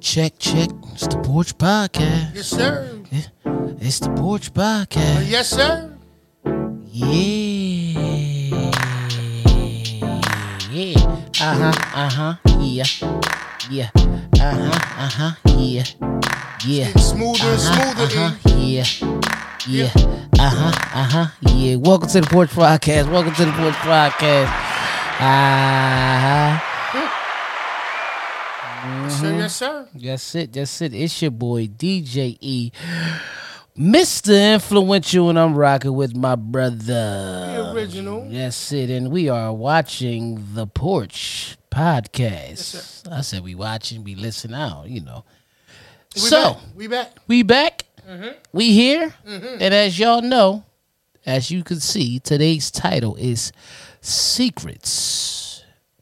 Check, check. It's the Porch Podcast. Yes, sir. It's the Porch Podcast. Yes, sir. Yeah. Yeah. Uh huh. Uh huh. Yeah. Yeah. Uh huh. Uh huh. Yeah. Yeah. Smoother and smoother. Uh-huh. Yeah. Yeah. Uh huh. Uh huh. Yeah. Welcome to the Porch Podcast. Welcome to the Porch Podcast. Uh huh. Mm-hmm. Yes, sir. Yes, sir. That's it. That's it. It's your boy DJ E, Mr. Influential, and I'm rocking with my brother. The original. That's it. And we are watching the Porch Podcast. sir. I said we watching, we listen out. You know. We so back. we back. we back. Mm-hmm. We here. Mm-hmm. And as y'all know, as you can see, today's title is Secrets.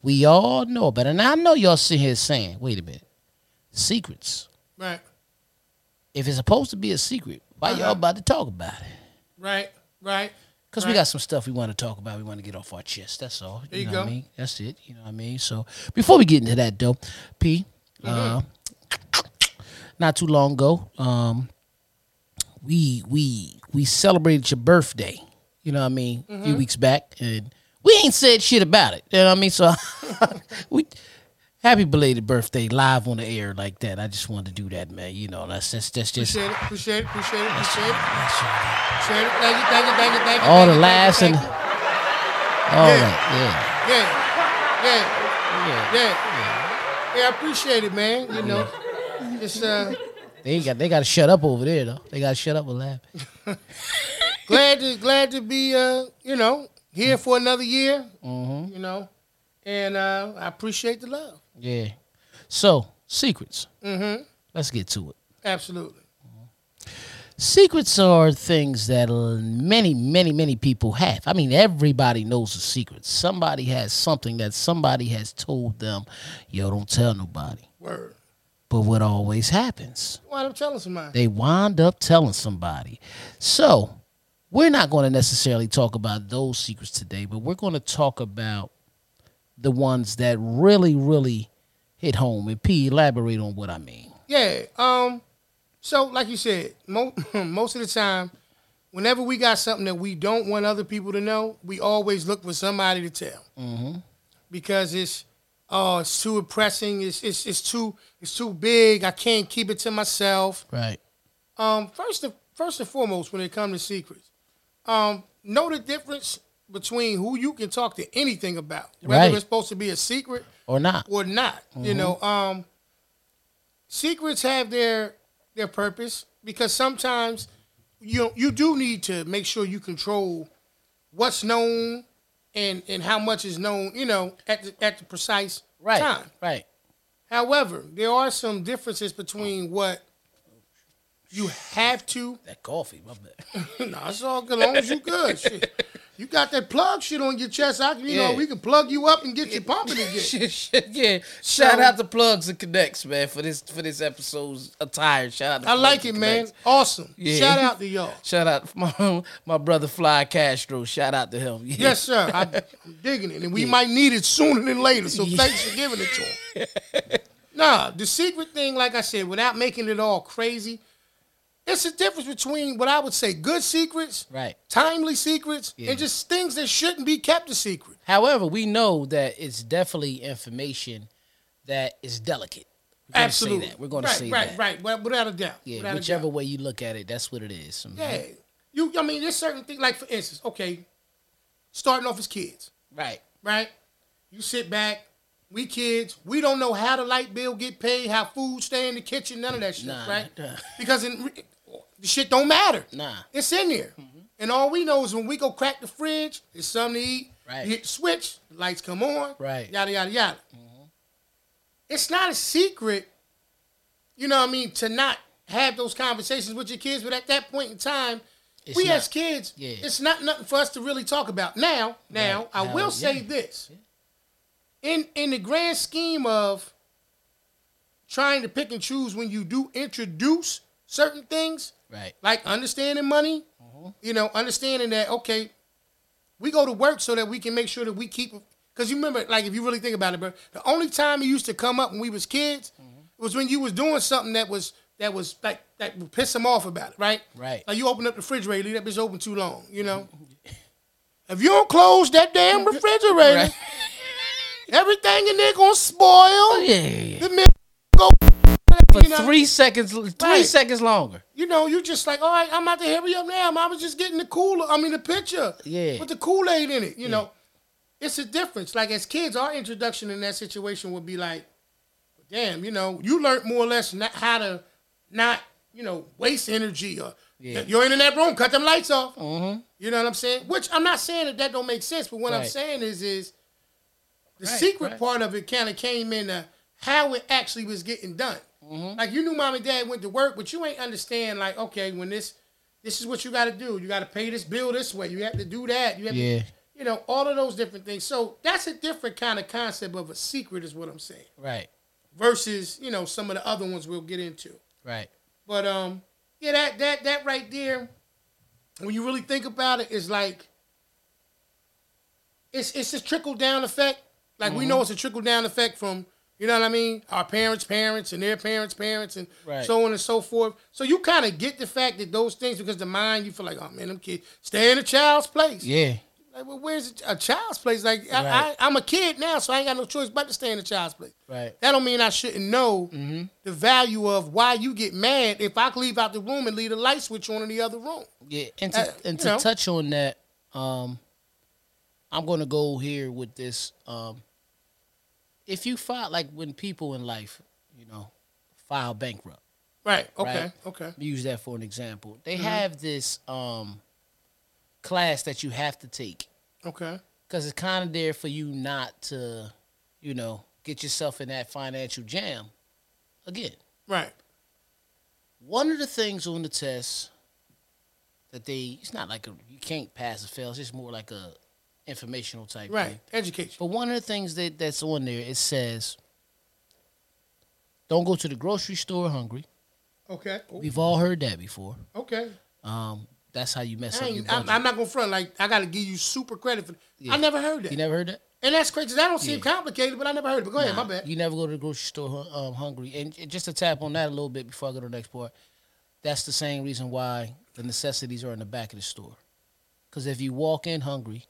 We all know about it. And I know y'all sitting here saying, wait a minute, secrets. Right. If it's supposed to be a secret, why Uh-huh. y'all about to talk about it? Right. Right. Because we got some stuff we want to talk about. We want to get off our chest. That's all. There you know what I go. mean? That's it. You know what I mean? So before we get into that, though, P, uh, Mm-hmm. not too long ago, um, we we we celebrated your birthday. You know what I mean? A Mm-hmm. few weeks back, and we ain't said shit about it. You know what I mean? So we. Happy belated birthday live on the air like that. I just wanted to do that, man. You know, that's that's, that's just Appreciate it. Appreciate it. Appreciate it. Appreciate it. Appreciate it. Thank you. Thank you. Thank you. Thank you. all the laughs and all Yeah. that. Yeah. Yeah. Yeah. Yeah. Yeah. Yeah. I appreciate it, man. You know, just uh, They ain't got they gotta shut up over there though. They gotta shut up and laugh. glad to glad to be uh, you know, here for another year. Mm-hmm. You know, and uh, I appreciate the love. Yeah. So, secrets. Mm-hmm. Let's get to it. Absolutely. Secrets are things that uh, many, many, many people have. I mean, everybody knows a secret. Somebody has something that somebody has told them, yo, don't tell nobody. Word. But what always happens? Why I'm telling somebody. they wind up telling somebody. So, we're not going to necessarily talk about those secrets today, but we're going to talk about the ones that really, really hit home. And P, elaborate on what I mean. Yeah. Um. So, like you said, mo- most of the time, whenever we got something that we don't want other people to know, we always look for somebody to tell. Mm-hmm. Because it's oh, it's too oppressing. It's it's it's too it's too big. I can't keep it to myself. Right. Um. First and first and foremost, when it comes to secrets, um, know the difference between who you can talk to anything about, whether Right. it's supposed to be a secret Or not. or not. You know, um, secrets have their their purpose because sometimes you you do need to make sure you control what's known and and how much is known. You know, at the, at the precise Right. time. Right. However, there are some differences between what you have to. That coffee, my bad. no, it's all good. As long as you good. Shit. You got that plug shit on your chest. I, can- you Yeah. know, we can plug you up and get you pumping again. Shit, shit, yeah. Shout out to Plugs and Connects, man, for this for this episode's attire. Shout out to I like it, man. Connects. Awesome. Yeah. Shout out to y'all. Shout out to my, my brother Fly Castro. Shout out to him. Yeah. Yes, sir. I, I'm digging it, and we might need it sooner than later. So thanks for giving it to him. nah, the secret thing, like I said, without making it all crazy, it's a difference between what I would say good secrets, Right. timely secrets, Yeah. and just things that shouldn't be kept a secret. However, we know that it's definitely information that is delicate. We're Absolutely. Say that. We're going to right, say right, that. right, right, without a doubt. Yeah, without whichever doubt. way you look at it, that's what it is. Yeah, you. I mean, there's certain things. Like for instance, okay, starting off as kids. Right. right? You sit back. We kids, we don't know how the light bill get paid, how food stay in the kitchen, none of that shit, Nah, right? nah. Because in, the shit don't matter. Nah. It's in there. Mm-hmm. And all we know is when we go crack the fridge, it's something to eat. Right. You hit the switch, the lights come on. Right. Yada yada yada. Mm-hmm. It's not a secret, you know what I mean, to not have those conversations with your kids, but at that point in time, It's we not. as kids, Yeah. it's not nothing for us to really talk about. Now, now, Right. I Now, will say yeah. this. In in the grand scheme of trying to pick and choose when you do introduce certain things, Right. like understanding money, Mm-hmm. you know, understanding that okay, we go to work so that we can make sure that we keep. Because you remember, like if you really think about it, bro, the only time it used to come up when we was kids, was when you was doing something that was that was like that would piss them off about it, right? Right. Like you open up the refrigerator, leave that bitch open too long, you know. if you don't close that damn refrigerator, Right. everything in there gonna spoil. Oh, yeah. The milk go. For you know, three seconds, three Right. seconds longer. you know, you're just like, all right, I'm about to hurry up now. I was just getting the cooler. I mean, the pitcher. Yeah. With the Kool Aid in it, you know. It's a difference. Like as kids, our introduction in that situation would be like, damn, you know, you learned more or less not how to not, you know, waste energy or Yeah. you're in that room, cut them lights off. Mm-hmm. You know what I'm saying? Which I'm not saying that that don't make sense, but what I'm saying is, is the Right, secret right. part of it kind of came into how it actually was getting done. Mm-hmm. Like you knew mom and dad went to work, but you ain't understand like, okay, when this, this is what you got to do. You got to pay this bill this way. You have to do that. You have Yeah. to, you know, all of those different things. So that's a different kind of concept of a secret, is what I'm saying. Right. Versus, you know, some of the other ones we'll get into. Right. But um, yeah, that that that right there, when you really think about it, is like it's it's a trickle down effect. Like we Mm-hmm. know it's a trickle down effect from you know what I mean, our parents' parents and their parents' parents and Right. so on and so forth. So you kind of get the fact that those things because the mind you feel like, oh man, them kids stay in a child's place. Yeah. Like, well, where's a child's place? Like Right. I, I, I'm a kid now, so I ain't got no choice but to stay in a child's place. Right. That don't mean I shouldn't know Mm-hmm. the value of why you get mad if I leave out the room and leave the light switch on in the other room. Yeah, and to Uh, and to know. touch on that, um, I'm gonna go here with this. Um, if you file like when people in life, you know, file bankrupt, Right. Okay. Right. Okay. use that for an example. They Mm-hmm. have this um, class that you have to take Okay. because it's kind of there for you not to, you know, get yourself in that financial jam again. Right. One of the things on the test that they it's not like a you can't pass or fail. It's just more like a informational type Right. thing. Education. But one of the things that that's on there it says don't go to the grocery store hungry. Okay. We've all heard that before. Okay. Um, that's how you mess up I'm, budget. I'm not gonna front like I got to give you super credit for. Yeah. I never heard that, you never heard that? and that's crazy. That don't seem Yeah. complicated, but I never heard it. But go ahead, my bad. You never go to the grocery store um, hungry. And just to tap on that a little bit before I go to the next part, that's the same reason why the necessities are in the back of the store. Because if you walk in hungry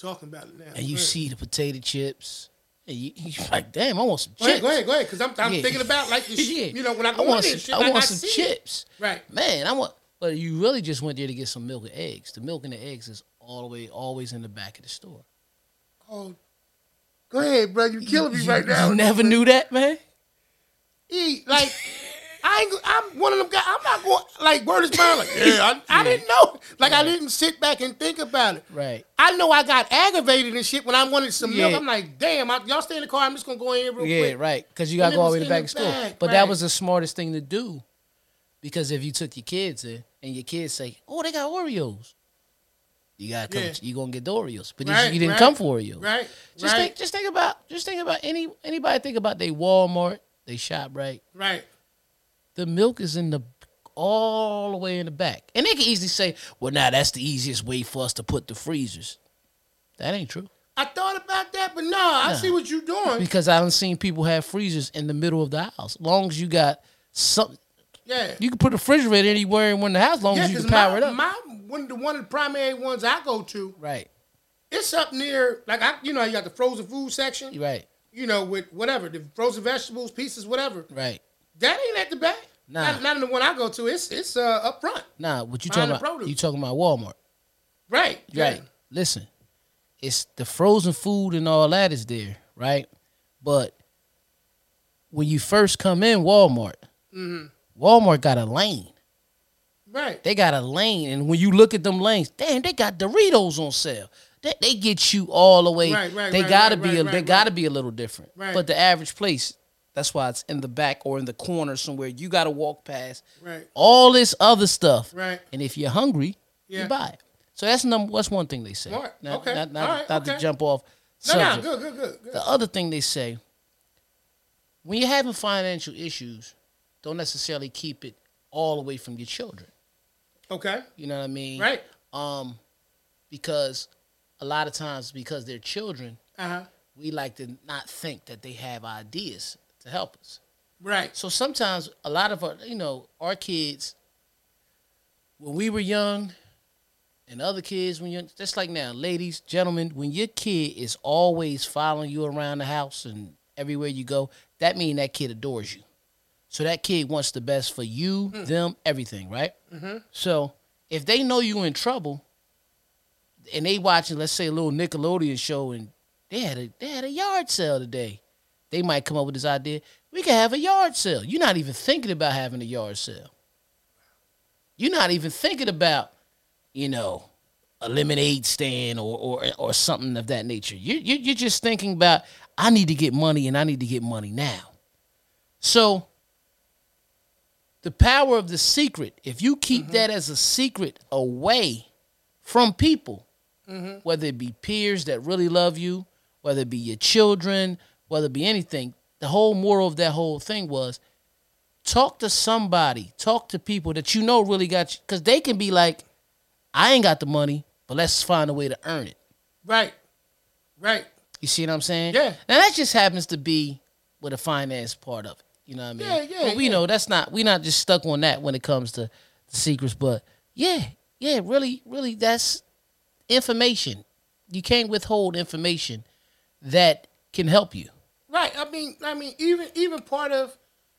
talking about it now? and you see the potato chips, and you, you're like, damn, I want some Go ahead, chips. go ahead, go ahead, because I'm, I'm Yeah. thinking about like this. Yeah. You know, when I I go in want some, shit, I want I some see it. chips. Right. Man, I want. But you really just went there to get some milk and eggs. The milk and the eggs is all the way, always in the back of the store. Oh, go ahead, bro. You're killing me You- right now. You never knew that, man. eat. Like I ain't, I'm one of them guys. I'm not going like word is bond. Like yeah, I, I didn't know. Like I didn't sit back and think about it. Right. I know I got aggravated and shit when I wanted some milk. I'm like, damn, I, y'all stay in the car. I'm just gonna go in real Yeah, quick. right. Because you gotta go all the way to the back the store. back, But that was the smartest thing to do. Because if you took your kids in and your kids say, "Oh, they got Oreos," you got to come. Yeah. You gonna get the Oreos, but you- Right, you didn't right, come for Oreos. Right. Just right. think. Just think about. Just think about any anybody think about they Walmart. They shop right. right. The milk is in the all the way in the back, and they can easily say, "Well, now that's the easiest way for us to put the freezers." That ain't true. I thought about that, but nah, I see what you're doing. Because I haven't seen people have freezers in the middle of the house. As long as you got some, Yeah. you can put a refrigerator anywhere in the house. As long yeah, as you can power my, it up. my one the one of the primary ones I go to, right, it's up near like I you know you got the frozen food section. Right, You know with whatever the frozen vegetables pieces whatever. right. That ain't at the back. Nah. Not, not in the one I go to. It's it's uh, up front. Nah, what you talking about? You talking about Walmart? Right. yeah. Right. Listen, it's the frozen food and all that is there, right? But when you first come in Walmart, Mm-hmm. Walmart got a lane. Right. They got a lane, and when you look at them lanes, damn, they got Doritos on sale. They, they get you all the way. Right, right, they right, gotta be. a, they gotta be a little different. Right. But the average place, that's why it's in the back or in the corner somewhere. You gotta walk past Right. all this other stuff. Right. And if you're hungry, Yeah. you buy it. So that's number. That's one thing they say. Smart. Not, Okay. Not, not, right, not to jump off. No, no, good, good, good, good. The other thing they say, when you're having financial issues, don't necessarily keep it all away from your children. Okay. You know what I mean? Right. Um, because a lot of times, because they're children, Uh huh. we like to not think that they have ideas to help us. Right. So sometimes a lot of our, you know, our kids, when we were young, and other kids when you're just like now, ladies, gentlemen, when your kid is always following you around the house and everywhere you go, that means that kid adores you. So that kid wants the best for you, mm. them, everything, right? Mm-hmm. So if they know you in trouble, and they watching, let's say, a little Nickelodeon show, and they had a they had a yard sale today, they might come up with this idea: we can have a yard sale. You're not even thinking about having a yard sale. You're not even thinking about you know, a lemonade stand or or or something of that nature. You you you're just thinking about I need to get money and I need to get money now. So the power of the secret, if you keep mm-hmm. that as a secret away from people, mm-hmm. whether it be peers that really love you, whether it be your children, whether it be anything, the whole moral of that whole thing was talk to somebody, talk to people that you know really got you, because they can be like, I ain't got the money, but let's find a way to earn it. Right. Right. You see what I'm saying? Yeah. Now that just happens to be with the finance part of it. You know what I mean? Yeah, yeah. But we yeah. know that's not we're not just stuck on that when it comes to the secrets, but yeah, yeah, really, really that's information. You can't withhold information that can help you. Right. I mean, I mean, even even part of,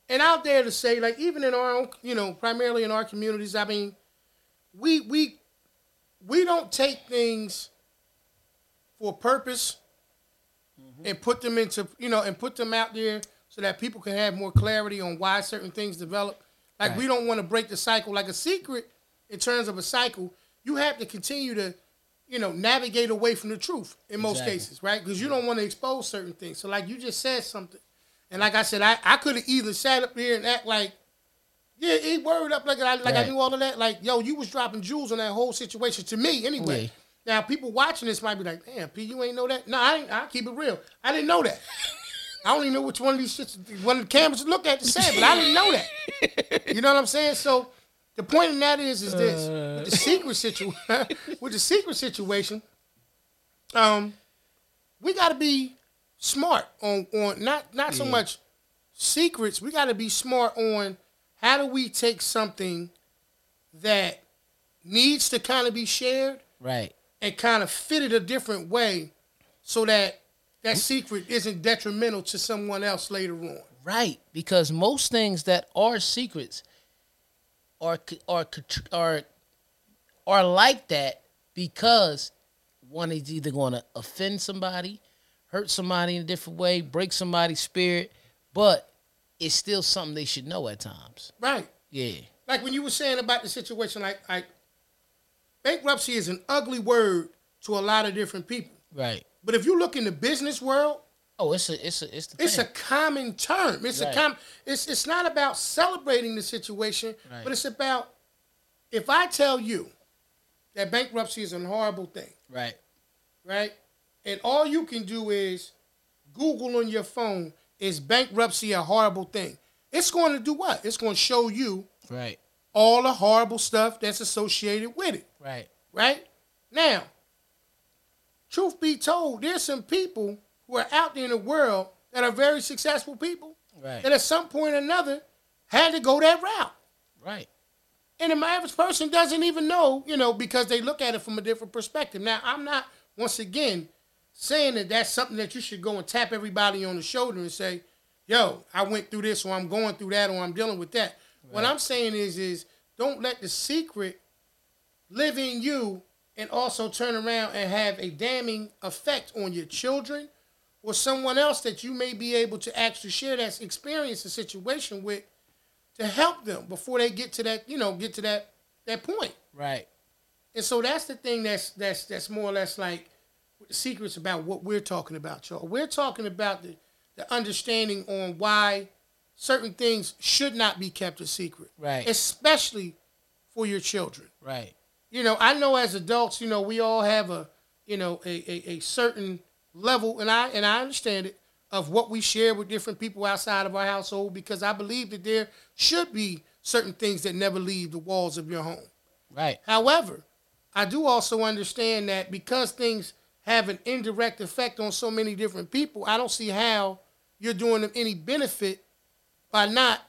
and out there to say, like, even in our own, you know, primarily in our communities, I mean, we we we don't take things for purpose mm-hmm. and put them into you know and put them out there so that people can have more clarity on why certain things develop. Like right. we don't want to break the cycle. Like a secret, in terms of a cycle, you have to continue to, you know, navigate away from the truth in most exactly. cases, right? Because you don't want to expose certain things. So like you just said something, and like I said, I, I could have either sat up here and act like yeah, he worried up like I like right. I knew all of that. Like, yo, you was dropping jewels on that whole situation to me anyway. Yeah. Now people watching this might be like, damn, P, you ain't know that. No, I ain't, I keep it real. I didn't know that. I don't even know which one of these shits one of the cameras look at to say, but I didn't know that. You know what I'm saying? So the point in that is is this uh. with the secret situation with the secret situation, um, we gotta be smart on on not not so much secrets, we gotta be smart on how do we take something that needs to kind of be shared, right, and kind of fit it a different way, so that that secret isn't detrimental to someone else later on. Right, because most things that are secrets are are are are like that because one is either going to offend somebody, hurt somebody in a different way, break somebody's spirit, but it's still something they should know at times. Right. Yeah. Like when you were saying about the situation, like like bankruptcy is an ugly word to a lot of different people. Right. But if you look in the business world, oh, it's a it's a it's the it's thing. a common term. It's right. a com. It's it's not about celebrating the situation, right. but it's about if I tell you that bankruptcy is a horrible thing. Right. Right. And all you can do is Google on your phone is bankruptcy a horrible thing? It's going to do what? It's going to show you right all the horrible stuff that's associated with it. Right. Right? Now, truth be told, there's some people who are out there in the world that are very successful people. Right. That at some point or another had to go that route. Right. And the average person doesn't even know, you know, because they look at it from a different perspective. Now, I'm not, once again, saying that that's something that you should go and tap everybody on the shoulder and say, "Yo, I went through this, or I'm going through that, or I'm dealing with that." Right. What I'm saying is, is don't let the secret live in you and also turn around and have a damning effect on your children or someone else that you may be able to actually share that experience a situation with to help them before they get to that, you know, get to that that point. Right. And so that's the thing that's that's that's more or less like secrets about what we're talking about, y'all. We're talking about the, the understanding on why certain things should not be kept a secret. Right. Especially for your children. Right. You know, I know as adults, you know, we all have a, you know, a, a, a certain level, and I and I understand it, of what we share with different people outside of our household because I believe that there should be certain things that never leave the walls of your home. Right. However, I do also understand that because things have an indirect effect on so many different people, I don't see how you're doing them any benefit by not,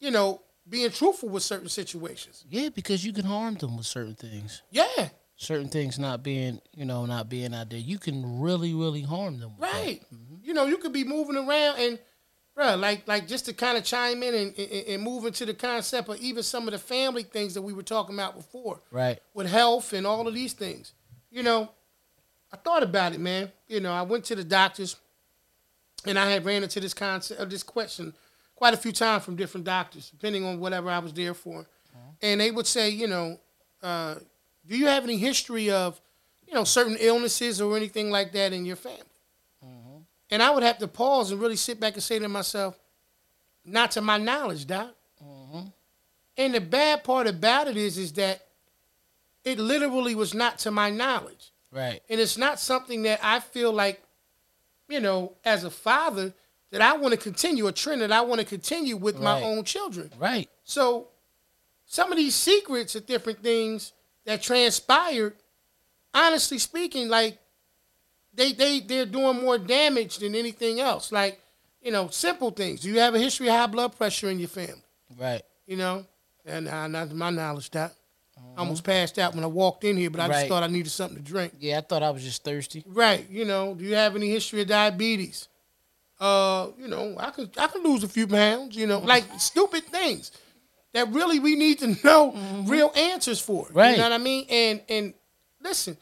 you know, being truthful with certain situations. Yeah, because you can harm them with certain things. Yeah, Certain things not being, you know, not being out there. You can really, really harm them. right. You know, you could be moving around and, bruh, like like just to kind of chime in and, and, and move into the concept of even some of the family things that we were talking about before. Right. with health and all of these things. You know, I thought about it, man. You know, I went to the doctors, and I had ran into this concept of this question quite a few times from different doctors, depending on whatever I was there for. And they would say, you know, uh, do you have any history of, you know, certain illnesses or anything like that in your family? Mm-hmm. And I would have to pause and really sit back and say to myself, not to my knowledge, doc. Mm-hmm. And the bad part about it is, is that it literally was not to my knowledge. Right. And it's not something that I feel like, you know, as a father, that I want to continue, a trend that I want to continue with my own children. Right. So some of these secrets of different things that transpired, honestly speaking, like they they they're doing more damage than anything else. Like, you know, simple things. Do you have a history of high blood pressure in your family? Right. You know? And uh, not to my knowledge, that. I almost passed out when I walked in here, but I just thought I needed something to drink. Yeah, I thought I was just thirsty. Right. You know, do you have any history of diabetes? Uh, you know, I could I could lose a few pounds, you know, like stupid things that really we need to know mm-hmm. real answers for. Right. You know what I mean? And and listen,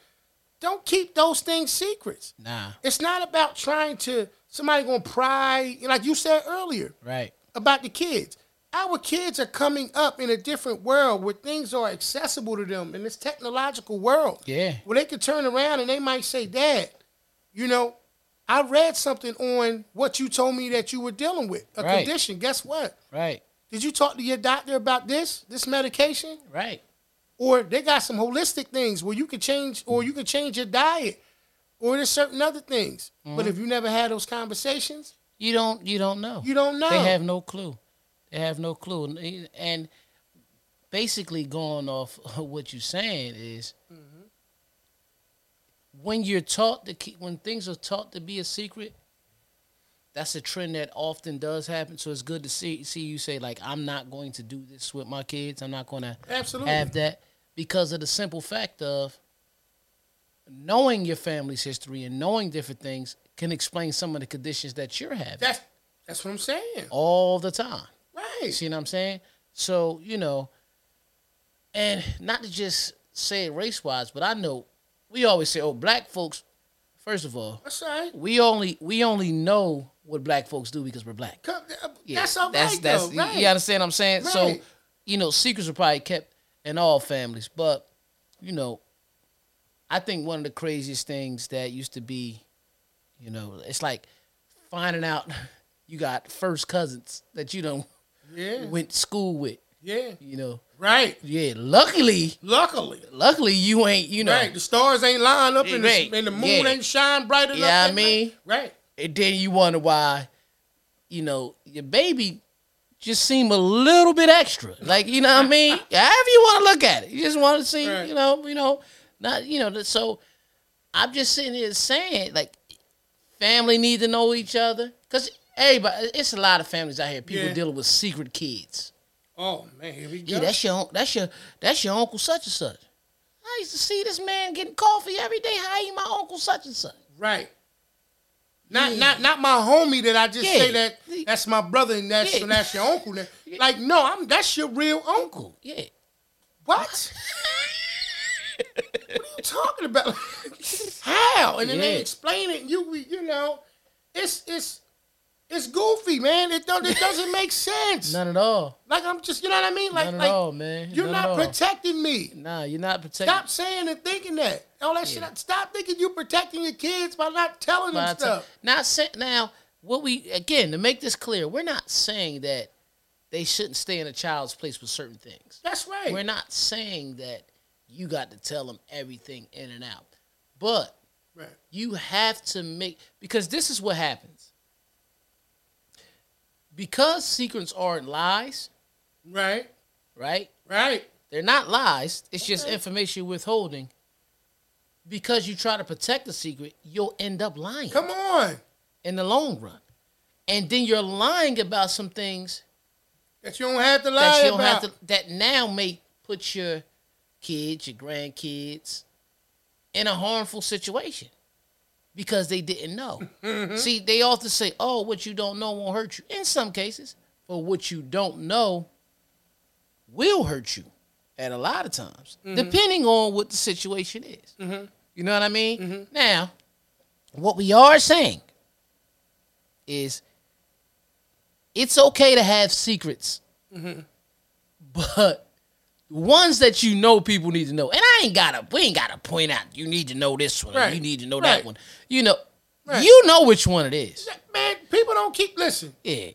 don't keep those things secrets. Nah. It's not about trying to somebody gonna pry, like you said earlier Right. about the kids. Our kids are coming up in a different world where things are accessible to them in this technological world. Yeah. Where they could turn around and they might say, Dad, you know, I read something on what you told me that you were dealing with, a Right. condition. Guess what? Right. Did you talk to your doctor about this, this medication? Right. Or they got some holistic things where you could change, or you could change your diet, or there's certain other things. Mm-hmm. But if you never had those conversations, You don't. You don't know. you don't know. They have no clue. They have no clue. And- And basically, going off what you're saying is, when you're taught to keep, when things are taught to be a secret, that's a trend that often does happen. So it's good to see see you say like, I'm not going to do this with my kids. I'm not going to Absolutely. have that because of the simple fact of knowing your family's history and knowing different things can explain some of the conditions that you're having That's that's what I'm saying. all the time. Right. See what I'm saying? So, you know, and not to just say it race wise, but I know we always say, oh, black folks, first of all, That's all right. we only we only know what black folks do because we're black. Come- uh, Yeah, That's all right, that's, that's, though. Right. You understand what I'm saying? So, you know, secrets are probably kept in all families, but you know, I think one of the craziest things that used to be, you know, it's like finding out you got first cousins that you don't yeah. went to school with. Yeah. You know, Right. yeah. Luckily, Luckily. luckily you ain't. You know, Right. The stars ain't lined up and, Right. the, and the moon Yeah. ain't shine bright enough. Yeah, I mean- night. Right. and then you wonder why, you know, your baby just seem a little bit extra. Like you know what I mean? However you want to look at it, you just want to see, Right. you know, you know, not you know. So I'm just sitting here saying, like, family need to know each other because everybody. It's a lot of families out here. People Yeah. dealing with secret kids. Oh man, here we go. Yeah, that's your that's your that's your uncle such and such. I used to see this man getting coffee every day. How you my uncle such and such? right. Not Yeah. not not my homie that I just Yeah. say that that's my brother and that's Yeah. and that's your uncle. That- Like no, I'm that's your real uncle. Yeah. What? what are you talking about? How? And then they explain it. And you you know, it's it's it's goofy, man. It don't it doesn't make sense. None at all. Like I'm just you know what I mean. Like None at like all, man. you're None not protecting me. Nah, you're not protecting. Stop saying and thinking that. All that Yeah. shit. Stop thinking you're protecting your kids by not telling by them the stuff. Not say, now. What we again to make this clear, we're not saying that they shouldn't stay in a child's place with certain things. That's right. We're not saying that you got to tell them everything in and out, but right. you have to make because this is what happens. Because secrets aren't lies, Right. right? Right. They're not lies. It's just information you're withholding. Because you try to protect the secret, you'll end up lying Come on. in the long run. And then you're lying about some things That you don't have to lie that you don't about. have to that now may put your kids, your grandkids in a harmful situation because they didn't know. Mm-hmm. See, they often say, "Oh, what you don't know won't hurt you." In some cases, but what you don't know will hurt you at a lot of times, Mm-hmm. depending on what the situation is. You know what I mean? Now, what we are saying is it's okay to have secrets, but ones that you know people need to know. And I ain't gotta, we ain't gotta point out. You need to know this one. Right. You need to know Right. that one. You know, Right. you know which one it is. Man, people don't keep listen. Yeah,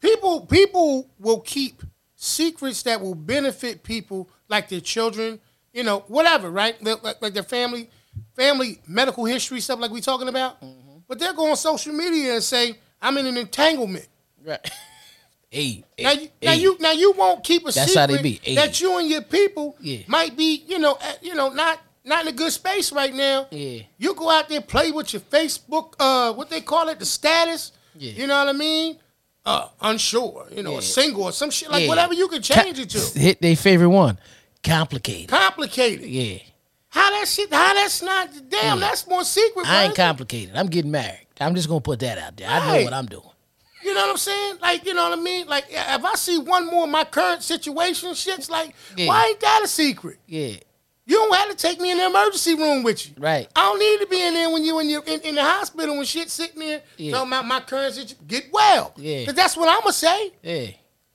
People people will keep secrets that will benefit people like their children, you know, whatever, right? Like, like- their family, family medical history stuff like we talking about. Mm-hmm. But they'll go on social media and say, "I'm in an entanglement." right. hey, Now hey, you, now hey. you now you won't keep a That's secret how they be. That you and your people Yeah. might be, you know, at, you know, not not in a good space right now. Yeah. You go out there play with your Facebook, uh, what they call it, the status. Yeah. You know what I mean? Uh, unsure, you know, Yeah. a single or some shit like Yeah. whatever you can change it to. Hit their favorite one. Complicated. Complicated. Yeah. How that shit? How that's not? Damn, Yeah. that's more secret. I ain't complicated. I'm getting married. I'm just gonna put that out there. I know what I'm doing. You know what I'm saying? Like, you know what I mean? Like, if I see one more of my current situation, shit's like, Yeah. why ain't that a secret? Yeah. You don't have to take me in the emergency room with you. Right. I don't need to be in there when you in your in, in the hospital when shit sitting there Yeah. talking about my current situation. Get well. Yeah. Cause that's what I'ma say. Yeah.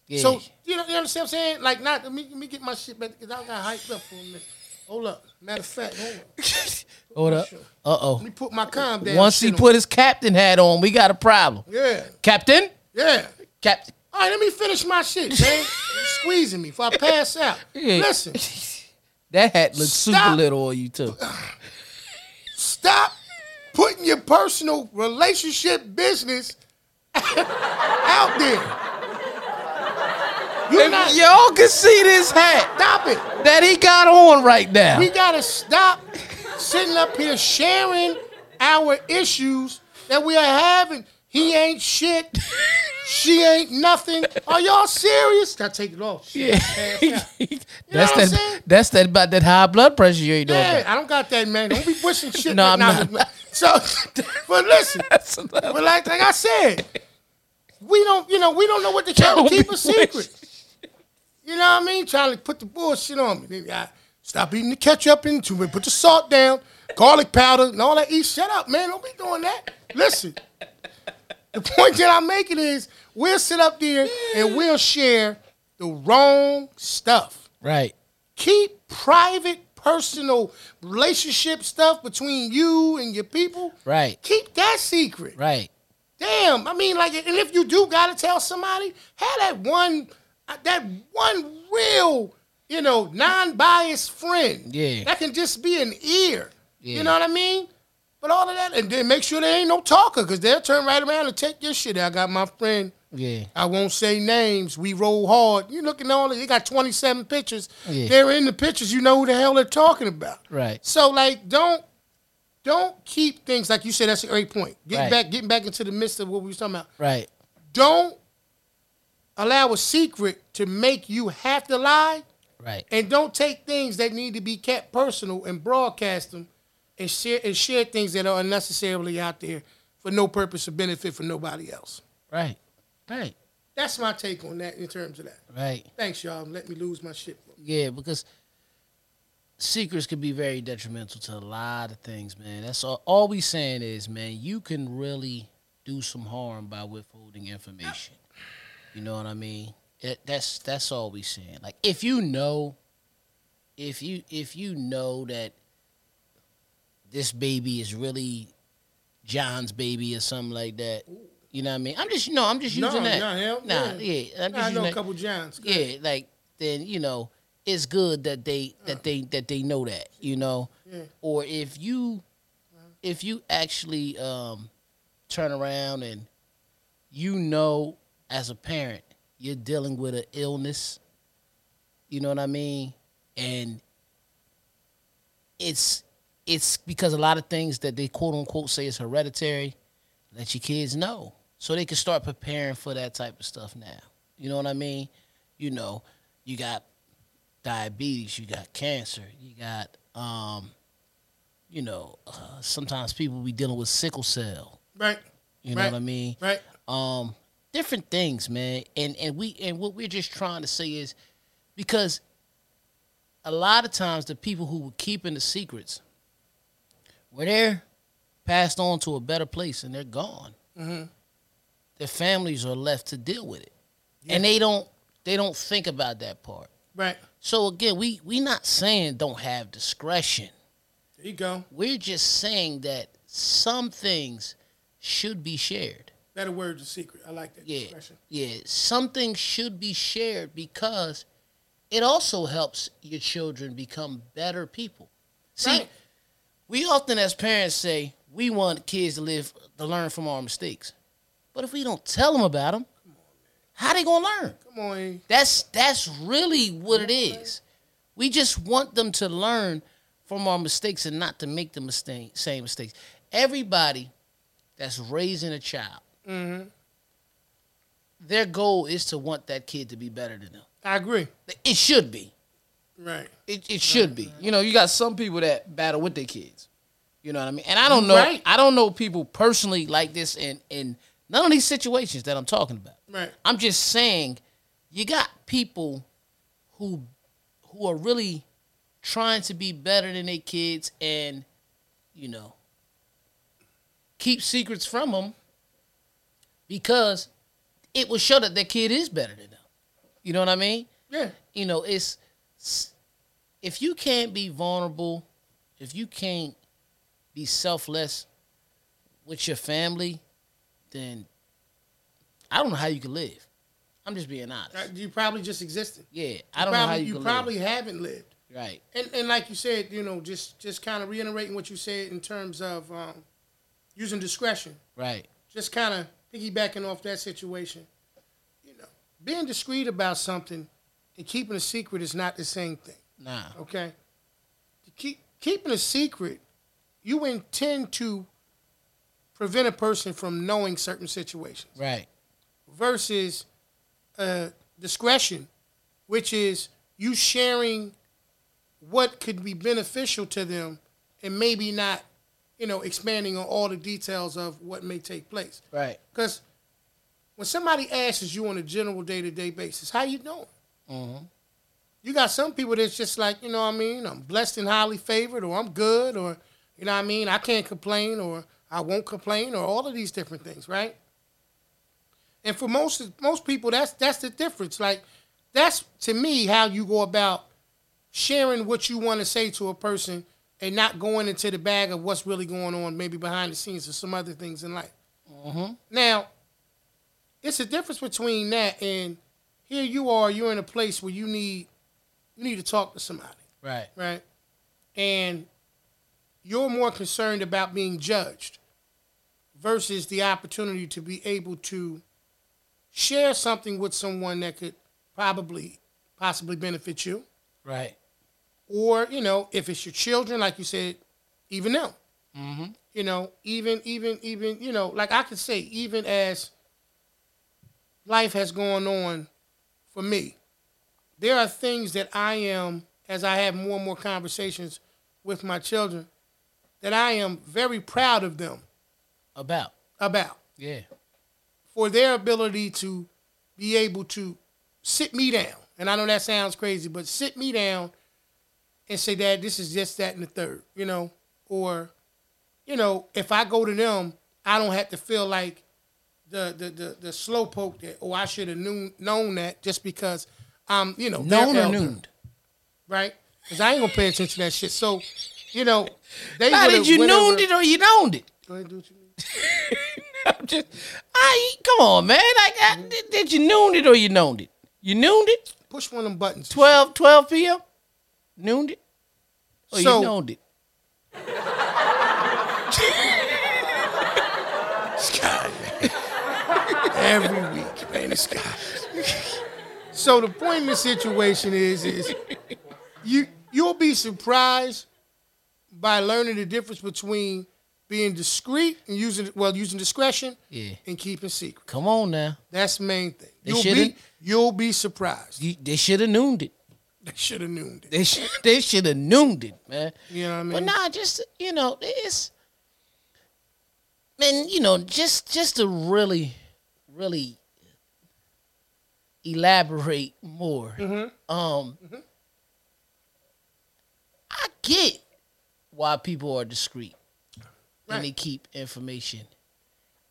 Yeah. So you know, you understand what I'm saying? Like not let me, let me get my shit back because I got hyped up for a minute. Hold up. Matter of fact, hold up. hold up. Uh oh. Let me put my calm down. Once he put his captain hat on, we got a problem. Yeah. Captain? Yeah. Captain. All right, let me finish my shit, man. Squeezing me before I pass out. Yeah. Listen, That hat looks super Stop. little on you too. stop putting your personal relationship business out there. You're not. Y'all can see this hat Stop it. that he got on right now. We gotta stop sitting up here sharing our issues that we are having. He ain't shit. She ain't nothing. Are y'all serious? Gotta take it off. Shit, Yeah. that's that. That's that about that high blood pressure you ain't doing. Yeah, I don't got that, man. Don't be pushing shit. No, I'm not. So, but listen, but like, like I said, we don't, you know, we don't know what to try to keep be a secret. You know what I mean? Trying to put the bullshit on me. I stop eating the ketchup into it. Put the salt down, garlic powder, and all that. Eat. Shut up, man. Don't be doing that. Listen. The point that I'm making is we'll sit up there and we'll share the wrong stuff Right. keep private, personal relationship stuff between you and your people. Right. Keep that secret. Right. Damn, I mean, like, and if you do gotta tell somebody, have that one, uh, that one real, you know, non-biased friend. Yeah. That can just be an ear. Yeah. You know what I mean? But all of that, and then make sure there ain't no talker, because they'll turn right around and take your shit. I got my friend. Yeah. I won't say names. We roll hard. You looking at all. They got 27 pictures. Yeah. They're in the pictures. You know who the hell they're talking about. Right. So like, don't don't keep things like you said. That's a great point. Getting Right. back, getting back into the midst of what we was talking about. Right. Don't allow a secret to make you have to lie, Right. and don't take things that need to be kept personal and broadcast them, and share and share things that are unnecessarily out there for no purpose or benefit for nobody else. Right. Right. That's my take on that in terms of that. Right. Thanks, y'all. Let me lose my shit. Yeah, because secrets can be very detrimental to a lot of things, man. That's all. All we saying is, man, you can really do some harm by withholding information. You know what I mean? It, that's that's all we saying. Like if you know, if you if you know that this baby is really John's baby or something like that. You know what I mean? I'm just, you know, I'm just No, using that. no, hell, nah, yeah. yeah. I'm just I know a couple Johns. yeah, like then you know it's good that they that they that they know that you know, Yeah. or if you if you actually um, turn around and you know as a parent you're dealing with an illness, you know what I mean, and it's it's because a lot of things that they quote unquote say is hereditary, let your kids know so they can start preparing for that type of stuff now. You know what I mean? you know, you got diabetes, you got cancer, you got, um, you know, uh, sometimes people be dealing with sickle cell. Right. You know Right. what I mean? Right. um different things man. And and we and what we're just trying to say is because a lot of times the people who were keeping the secrets were they're passed on to a better place and they're gone. Mm-hmm. Their families are left to deal with it. And they don't they don't think about that part. Right. so again we we not saying don't have discretion. There you go. we're just saying that some things should be shared Better word's than secret. I like that yeah, expression. yeah. Something should be shared because it also helps your children become better people. See, Right. we often as parents say we want kids to live to learn from our mistakes, but if we don't tell them about them, how they gonna learn? Come on. That's that's really what it is. We just want them to learn from our mistakes and not to make the mistake, same mistakes. Everybody that's raising a child, Mm-hmm. their goal is to want that kid to be better than them. I agree. It should be. Right. It, it should be. You know, you got some people that battle with their kids. You know what I mean? And I don't know. Right. I don't know people personally like this in in none of these situations that I'm talking about. Right. I'm just saying, you got people who who are really trying to be better than their kids, and you know, keep secrets from them because it will show that their kid is better than them. You know what I mean? Yeah. You know, it's if you can't be vulnerable, if you can't be selfless with your family, then I don't know how you can live. I'm just being honest. You probably just existed. Yeah, I don't know how you, you probably live. haven't lived. Right. And and like you said, you know, just just kind of reiterating what you said in terms of um, using discretion. Right. Just kind of piggybacking off that situation. You know, being discreet about something and keeping a secret is not the same thing. Nah. Okay. To keep keeping a secret, you intend to prevent a person from knowing certain situations Right. versus uh, discretion, which is you sharing what could be beneficial to them and maybe not, you know, expanding on all the details of what may take place. Right. Because when somebody asks you on a general day to day basis, how you doing? Mm-hmm. You got some people that's just like, you know what I mean? I'm blessed and highly favored, or I'm good, or, you know what I mean? I can't complain, or I won't complain, or all of these different things, right? And for most most people, that's that's the difference. Like, that's to me how you go about sharing what you want to say to a person and not going into the bag of what's really going on, maybe behind the scenes or some other things in life. Mm-hmm. Now, it's a difference between that and here you are, you're in a place where you need you need to talk to somebody, Right. right? And you're more concerned about being judged versus the opportunity to be able to share something with someone that could probably possibly benefit you Right. Or you know if it's your children like you said even them Mm-hmm. you know even even even you know like i could say even as life has gone on for me there are things that i am as i have more and more conversations with my children that i am very proud of them About. about Yeah. for their ability to be able to sit me down. And I know that sounds crazy, but sit me down and say, Dad, this is just that and the third, you know? Or, you know, if I go to them, I don't have to feel like the the the, the slow poke that, oh, I should have known, known that just because I'm, you know, Known or elder, nooned? Right? Because I ain't to pay attention to that shit. So, you know, they Now, did you nooned it or you knowned it? Go ahead, do what you mean. I'm just, I come on, man. Like, I, mm-hmm. did, did you noon it or you knowned it? You nooned it? Push one of them buttons. 12, 12 p.m. Nooned it? Or So- you knowned it? Scott, man. Every week, man, it's Scott. So the point in the situation is, is you you'll be surprised by learning the difference between being discreet and using well using discretion Yeah. and keeping secret. Come on now. That's the main thing. They You'll be you'll be surprised. You, they should have nooned it. They should have known it. They should they should have nooned it, man. You know what I mean? But nah, just you know, it's man, you know, just just to really, really elaborate more. Mm-hmm. Um, I get why people are discreet and they keep information.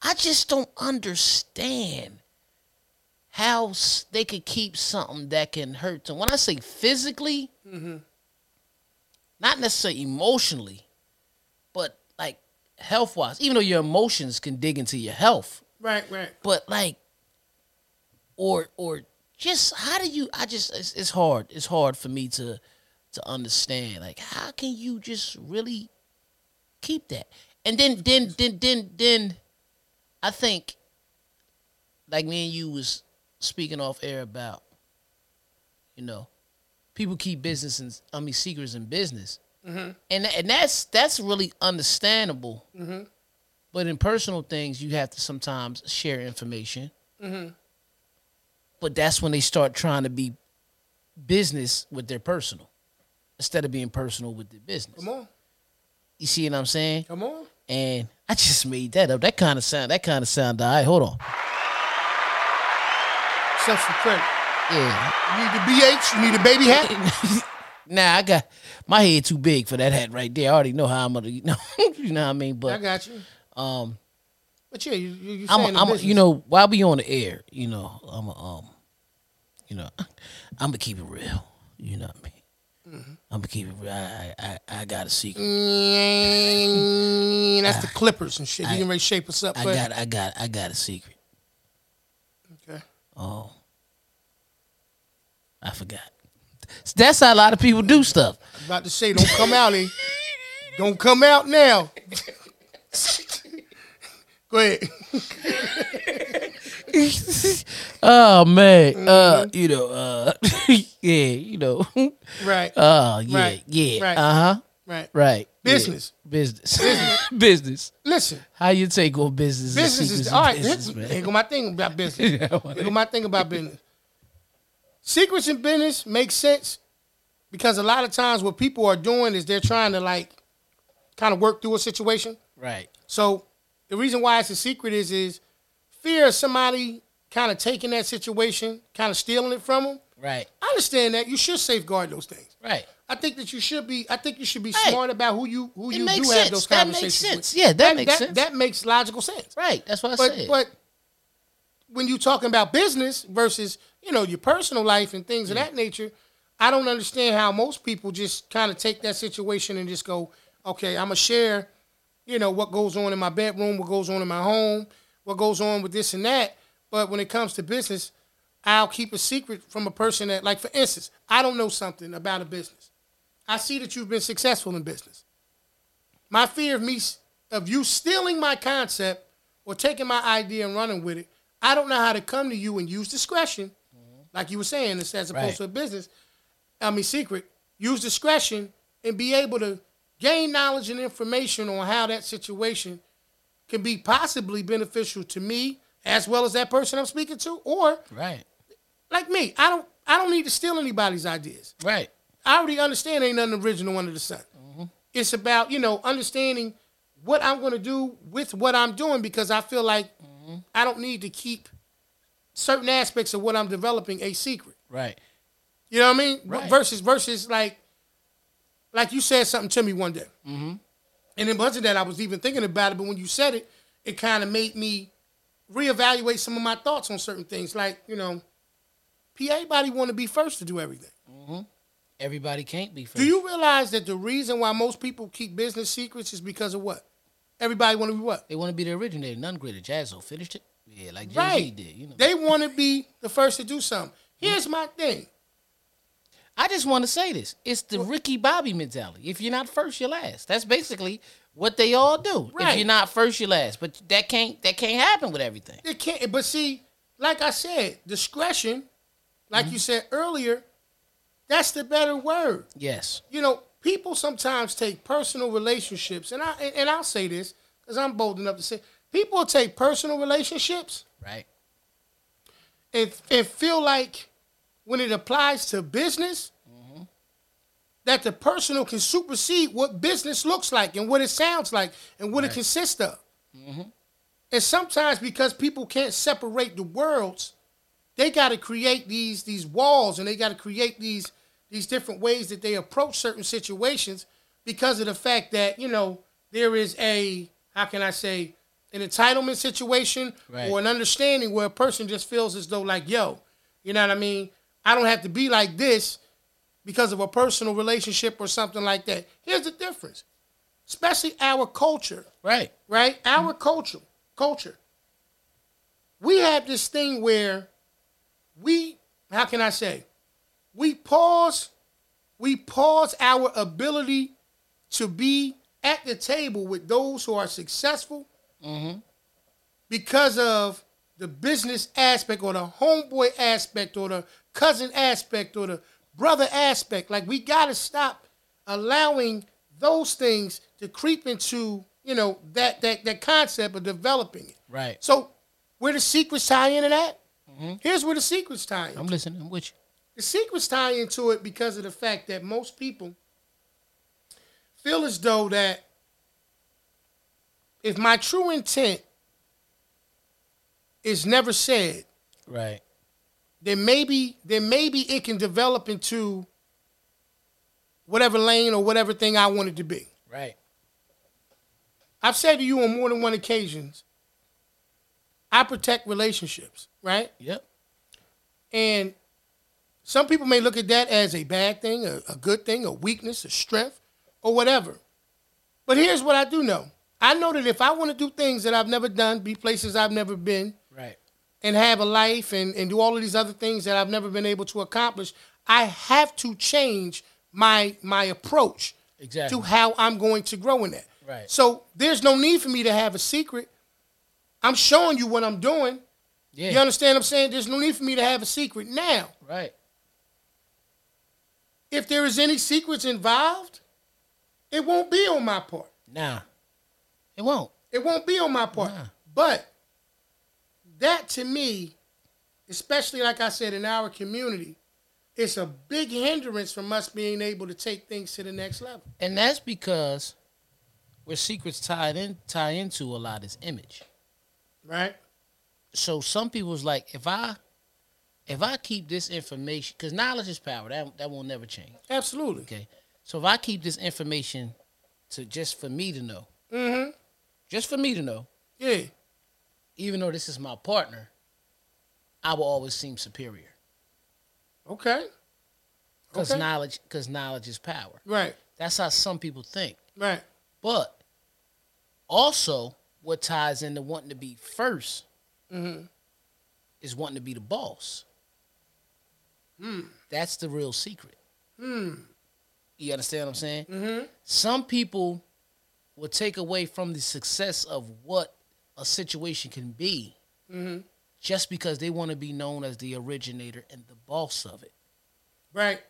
I just don't understand how they could keep something that can hurt them. When I say physically, mm-hmm. not necessarily emotionally, but like health wise, even though your emotions can dig into your health, right, right. but like, or or just how do you? I just it's, it's hard. It's hard for me to to understand. Like, how can you just really keep that? And then then then then then, I think, like me and you was speaking off air about, you know, people keep business and I mean secrets in business, mm-hmm. and and that's that's really understandable. Mm-hmm. But in personal things, you have to sometimes share information. Mm-hmm. But that's when they start trying to be business with their personal instead of being personal with their business. Come on, You see what I'm saying? come on. And I just made that up. That kind of sound. That kind of sound. All right, hold on. Self for credit. Yeah. You need the BH. You need a baby hat. nah, I got my head too big for that hat right there. I already know how I'm gonna. You know, you know what I mean. But I got you. um, But yeah, you you, you I'm, a, I'm, a, you know, while we on the air, you know, I'm a, um, you know, I'm gonna keep it real. You know what I mean? Mm-hmm. I'm gonna keep it real. I, I, I got a secret. Mm, that's the Clippers and shit. You can ready to shape us up. I but- got, I got, I got a secret. Okay. Oh, I forgot. That's how a lot of people do stuff. About to say, don't come out, eh? Don't come out now. Go ahead. oh man, Mm-hmm. uh, you know, uh, yeah, you know, Right. oh yeah, Right, yeah, right. uh huh, right. right, yeah. Business. business, business. Listen, How you take on business? business is all in business, Here go my thing about business. Here go my thing about business. Secrets in business make sense because a lot of times what people are doing is they're trying to like kind of work through a situation. Right, So the reason why it's a secret is is fear of somebody kind of taking that situation, kind of stealing it from them. right, I understand that you should safeguard those things. right. I think that you should be. I think you should be Right. smart about who you who It you makes do have sense. those That makes sense. with. Yeah, that makes sense. That makes logical sense. Right. That's what I But said. but when you're talking about business versus you know your personal life and things of that nature, I don't understand how most people just kind of take that situation and just go, okay, I'm gonna share, you know, what goes on in my bedroom, what goes on in my home, what goes on with this and that. But when it comes to business, I'll keep a secret from a person that, like for instance, I don't know something about a business. I see that you've been successful in business. My fear of me of you stealing my concept or taking my idea and running with it, I don't know how to come to you and use discretion, like you were saying, as opposed Right. to a business. I mean, secret. Use discretion and be able to gain knowledge and information on how that situation can be possibly beneficial to me as well as that person I'm speaking to, or right. like me. I don't. I don't need to steal anybody's ideas. Right. I already understand ain't nothing original under the sun. Mm-hmm. It's about, you know, understanding what I'm going to do with what I'm doing because I feel like mm-hmm. I don't need to keep certain aspects of what I'm developing a secret. Right. You know what I mean? Right. Versus, versus like, like you said something to me one day. Mm-hmm. And bunch of that, I was even thinking about it, but when you said it, it kind of made me reevaluate some of my thoughts on certain things. Like, you know, everybody want to be first to do everything. Everybody can't be first. Do you realize that the reason why most people keep business secrets is because of what? Everybody want to be what? They want to be the originator. None greater. Jazzo finished it. Yeah, like Jay Z Right. did. You know. They want to be the first to do something. Here's my thing. I just want to say this. It's the Ricky Bobby mentality. If you're not first, you're last. That's basically what they all do. Right. If you're not first, you're last. But that can't that can't happen with everything. It can't. But see, like I said, discretion, like Mm-hmm. you said earlier, that's the better word. Yes. You know, people sometimes take personal relationships, and I and, and I'll say this. because I'm bold enough to say people take personal relationships Right. and, and feel like when it applies to business, mm-hmm. that the personal can supersede what business looks like and what it sounds like and what it consists of. Mm-hmm. And sometimes because people can't separate the worlds, they got to create these these walls and they got to create these these different ways that they approach certain situations because of the fact that you know there is a how can I say an entitlement situation Right. or an understanding where a person just feels as though like yo, you know what I mean? I don't have to be like this because of a personal relationship or something like that. Here's the difference, especially our culture Right. right? Our culture, culture. We have this thing where we, how can I say, we pause, we pause our ability to be at the table with those who are successful Mm-hmm. because of the business aspect or the homeboy aspect or the cousin aspect or the brother aspect. Like we gotta stop allowing those things to creep into, you know, that that that concept of developing it. Right. So where the secrets tie into that? Mm-hmm. Here's where the secrets tie in. I'm listening. I'm with you. The secrets tie into it because of the fact that most people feel as though that if my true intent is never said, Right. then maybe then maybe it can develop into whatever lane or whatever thing I want it to be. Right. I've said to you on more than one occasions, I protect relationships, right? Yep. And some people may look at that as a bad thing, a, a good thing, a weakness, a strength, or whatever. But here's what I do know. I know that if I want to do things that I've never done, be places I've never been, Right. and have a life and, and do all of these other things that I've never been able to accomplish, I have to change my my approach Exactly. to how I'm going to grow in that. Right. So there's no need for me to have a secret. I'm showing you what I'm doing. Yeah. You understand what I'm saying? There's no need for me to have a secret. Now, Right. if there is any secrets involved, it won't be on my part. Nah. It won't. It won't be on my part. Nah. But that to me, especially like I said in our community, it's a big hindrance from us being able to take things to the next level. And that's because where secrets tied in tie into a lot is image. Right? So some people's like, if I if I keep this information, because knowledge is power, that that will never change. Absolutely. Okay. So if I keep this information to just for me to know, Mm-hmm. Just for me to know, Yeah. even though this is my partner, I will always seem superior. Okay. Because Okay. knowledge because knowledge is power. Right. That's how some people think. Right. But also what ties into wanting to be 1st Mm-hmm. is wanting to be the boss. Hmm. That's the real secret. Hmm. You understand what I'm saying? Mm-hmm. Some people will take away from the success of what a situation can be Mm-hmm. just because they want to be known as the originator and the boss of it. Right.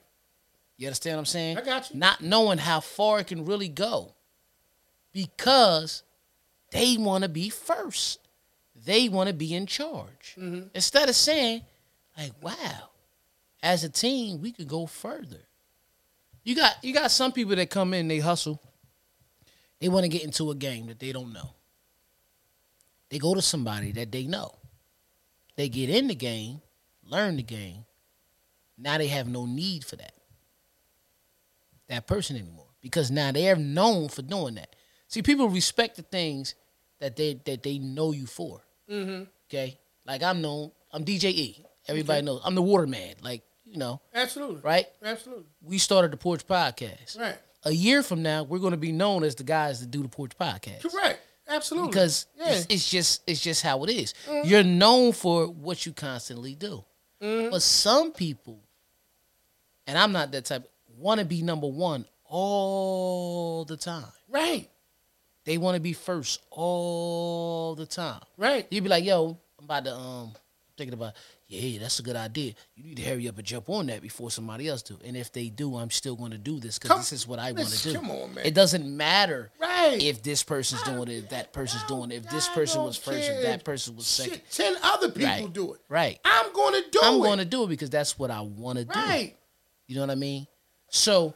You understand what I'm saying? I got you. Not knowing how far it can really go because they want to be first. They want to be in charge. Mm-hmm. Instead of saying, like, wow, as a team, we could go further. You got you got some people that come in, they hustle. They want to get into a game that they don't know. They go to somebody that they know. They get in the game, learn the game. Now they have no need for that. That person anymore. Because now they're known for doing that. See, people respect the things that they that they know you for. Mm-hmm. Okay? Like I'm known, I'm DJ E. Everybody Okay. knows. I'm the waterman. Like, you know, Absolutely. right? Absolutely. We started the Porch Podcast. Right. A year from now, we're gonna be known as the guys that do the Porch Podcast. Correct. Absolutely. Because yeah. it's, it's just it's just how it is. You're known for what you constantly do. Mhm. But some people, and I'm not that type, want to be number one all the time. right. They want to be first all the time. Right. You'd be like, yo, I'm about to um thinking about, yeah, that's a good idea. You need to hurry up and jump on that before somebody else do. And if they do, I'm still going to do this because this is what I want to do. come on, man. It doesn't matter Right. if this person's doing it, if that person's doing it, if this person was first, if that person was shit, second. Ten other people Right. do it. Right. I'm going to do it. I'm going to do it because that's what I want to do. Right. You know what I mean? So,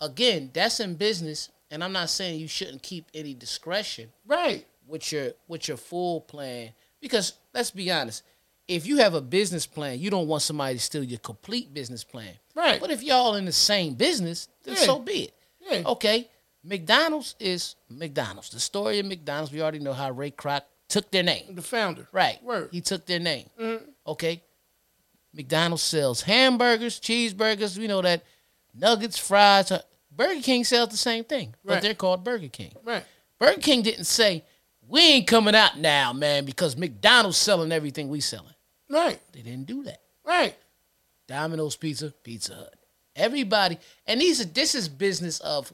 again, that's in business, and I'm not saying you shouldn't keep any discretion Right. with your with your full plan because let's be honest, if you have a business plan, you don't want somebody to steal your complete business plan. Right. But if y'all in the same business, then Yeah. so be it. Yeah. Okay. McDonald's is McDonald's. The story of McDonald's, we already know how Ray Kroc took their name. The founder. Right. Word. He took their name. Okay. McDonald's sells hamburgers, cheeseburgers, we know that nuggets, fries. uh, Burger King sells the same thing, but Right. they're called Burger King. Right. Burger King didn't say, we ain't coming out now, man, because McDonald's selling everything we selling. Right. They didn't do that. Right. Domino's Pizza, Pizza Hut. Everybody, and these are this is business of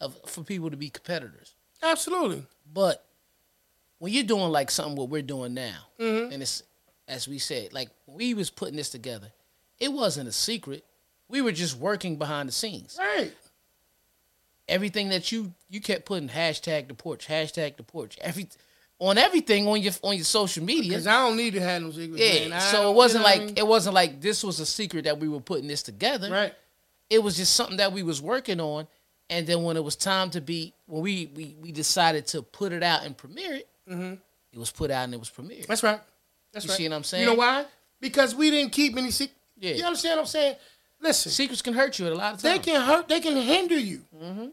of for people to be competitors. Absolutely. But when you're doing like something what we're doing now, Mm-hmm. and it's as we said, like we was putting this together, it wasn't a secret. We were just working behind the scenes. Right. Everything that you you kept putting hashtag the porch, hashtag the porch, every on everything on your on your social media. Because I don't need to have no secrets. Yeah, man. So it wasn't you know what like I mean? it wasn't like this was a secret that we were putting this together. Right. It was just something that we was working on, and then when it was time to be when we we, we decided to put it out and premiere it, it was put out and it was premiered. That's right. That's right. You right. see what I'm saying? You know why? Because we didn't keep any secrets. Yeah. You understand what I'm saying? Listen, Secrets can hurt you at a lot of they can hurt. They can hinder you. Mm-hmm.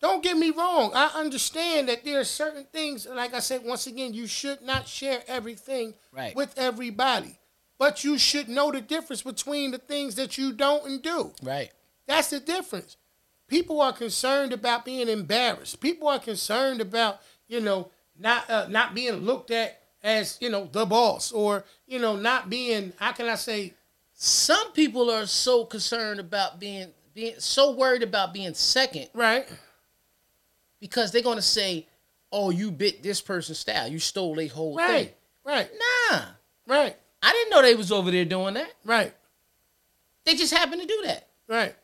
Don't get me wrong. I understand that there are certain things. Like I said, once again, you should not share everything Right. with everybody, but you should know the difference between the things that you don't and do. Right. That's the difference. People are concerned about being embarrassed. People are concerned about you know not uh, not being looked at as you know the boss or you know not being how can I say Some people are so concerned about being being so worried about being second right because they're gonna say, "Oh, you bit this person's style. You stole their whole right thing." right Nah, right I didn't know they was over there doing that. right They just happened to do that. right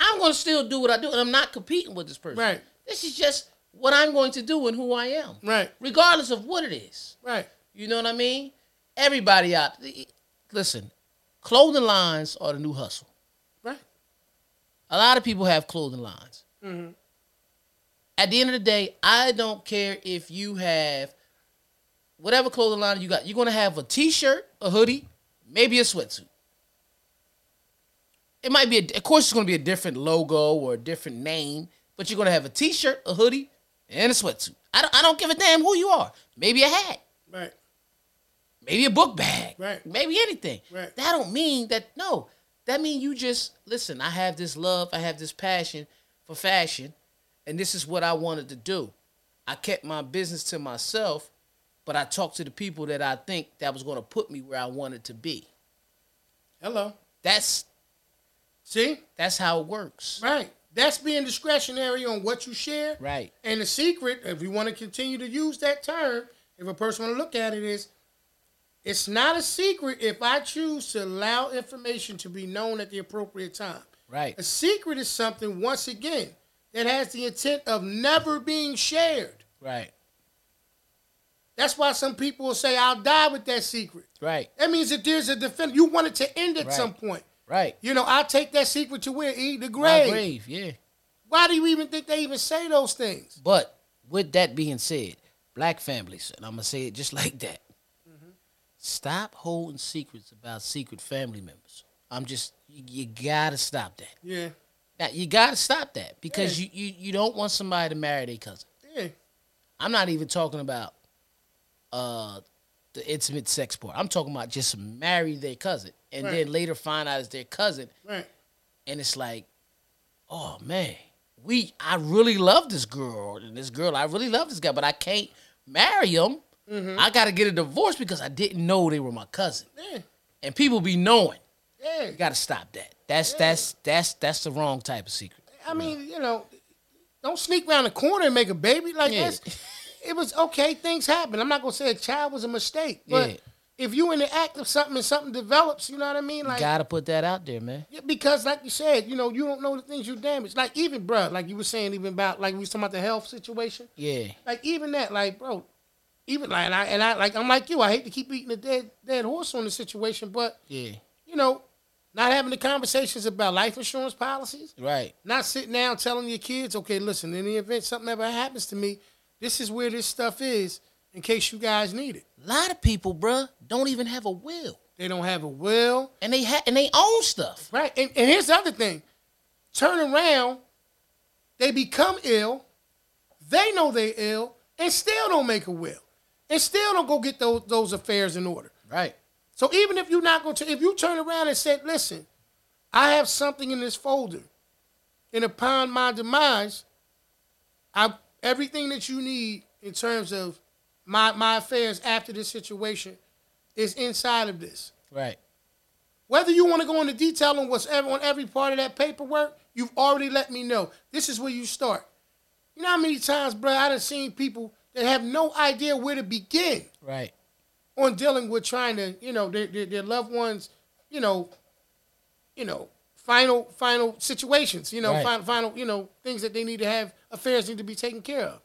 I'm gonna still do what I do, and I'm not competing with this person. Right. This is just what I'm going to do and who I am, right regardless of what it is. right You know what I mean? Everybody out. Listen, clothing lines are the new hustle. right A lot of people have clothing lines. Mhm. At the end of the day, I don't care if you have whatever clothing line you got. You're gonna have a T-shirt, a hoodie, maybe a sweatsuit. It might be, a, of course, it's gonna be a different logo or a different name, but you're gonna have a T-shirt, a hoodie, and a sweatsuit. I don't, I don't give a damn who you are. Maybe a hat right maybe a book bag, Right. Maybe anything. Right. That don't mean that. No, that mean you just listen. I have this love. I have this passion for fashion, and this is what I wanted to do. I kept my business to myself, but I talked to the people that I think that was going to put me where I wanted to be. hello That's see that's how it works. right that's being discretionary on what you share Right. And the secret, if we want to continue to use that term, if a person want to look at it, is it's not a secret if I choose to allow information to be known at the appropriate time. Right. A secret is something, once again, that has the intent of never being shared. Right. That's why some people will say, I'll die with that secret. Right. That means that there's a defense. You want it to end at Right. some point. Right. You know, I'll take that secret to where? Eat the My grave. grave. Yeah. Why do you even think they even say those things? But with that being said, black families, and I'm gonna say it just like that. Mm-hmm. Stop holding secrets about secret family members. I'm just you, you gotta stop that. Yeah. Now, you gotta stop that because Yeah. you, you you don't want somebody to marry their cousin. Yeah. I'm not even talking about uh the intimate sex part. I'm talking about just marry their cousin and Right. then later find out it's their cousin Right. and it's like, oh man, we I really love this girl and this girl I really love this guy, but I can't marry him. Mm-hmm. I got to get a divorce because I didn't know they were my cousin. Yeah. And people be knowing. Yeah. You got to stop that. That's that's that's that's the wrong type of secret. I mean, you know, don't sneak around the corner and make a baby like Yeah. this. It was okay. Things happen. I'm not gonna say a child was a mistake, but Yeah. if you in the act of something and something develops, you know what I mean? Like Gotta put that out there, man. yeah, because like you said, you know, you don't know the things you damage. Like even bruh, like you were saying, even about like we was talking about the health situation. Yeah. Like even that, like bro, even like and I, and I like I'm like you. I hate to keep beating a dead dead horse on the situation, but Yeah. you know, not having the conversations about life insurance policies, Right. not sitting down telling your kids, okay, listen, in the event something ever happens to me, this is where this stuff is in case you guys need it. A lot of people, bruh, don't even have a will. They don't have a will, And they ha- and they own stuff. right? And, and here's the other thing: turn around, they become ill, they know they ill, and still don't make a will, and still don't go get those those affairs in order. Right. So even if you're not going to, if you turn around and say, listen, I have something in this folder, and upon my demise, I everything that you need in terms of my my affairs after this situation is inside of this. Right. Whether you want to go into detail on what's ever on every part of that paperwork, you've already let me know. This is where you start. You know how many times, bro, I done seen people that have no idea where to begin Right. On dealing with trying to, you know, their, their, their loved ones, you know, you know, final final situations, you know, Right. final final, you know, things that they need to have affairs need to be taken care of.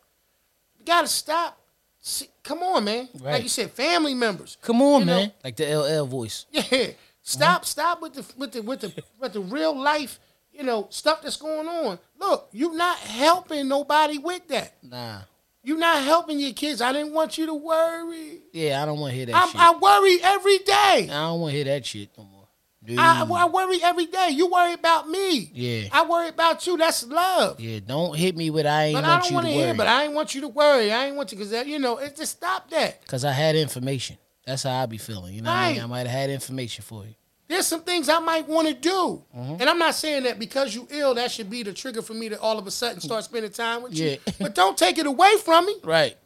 You gotta stop. See, come on, man. Right. Like you said, family members. Come on, You know- man. Like the LL voice. Yeah. Stop, stop with the with the with the with the real life, you know, stuff that's going on. Look, you're not helping nobody with that. Nah. You're not helping your kids. I didn't want you to worry. Yeah, I don't want to hear that I'm, shit. I worry every day. I don't want to hear that shit no more. Dude. I, I worry every day. You worry about me. Yeah. I worry about you. That's love. yeah, don't hit me with I ain't But I don't you want to worry. hear. But I ain't want you to worry. I ain't want you because you know. It just stop that. Cause I had information. That's how I be feeling. You know what I mean? I might have had information for you. There's some things I might want to do, Mm-hmm. and I'm not saying that because you ill that should be the trigger for me to all of a sudden start spending time with you. But don't take it away from me. Right.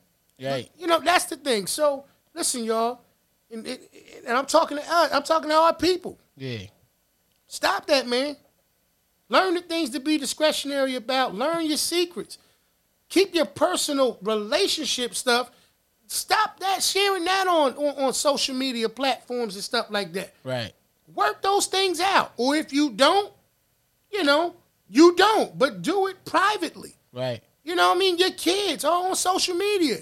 Right. You know that's the thing. So listen, y'all, and, and and I'm talking to us. I'm talking to our people. Yeah. Stop that, man. Learn the things to be discretionary about. Learn your secrets. Keep your personal relationship stuff. Stop that sharing that on, on, on social media platforms and stuff like that. Right. Work those things out. Or if you don't, you know, you don't, but do it privately. Right. You know what I mean? Your kids are on social media.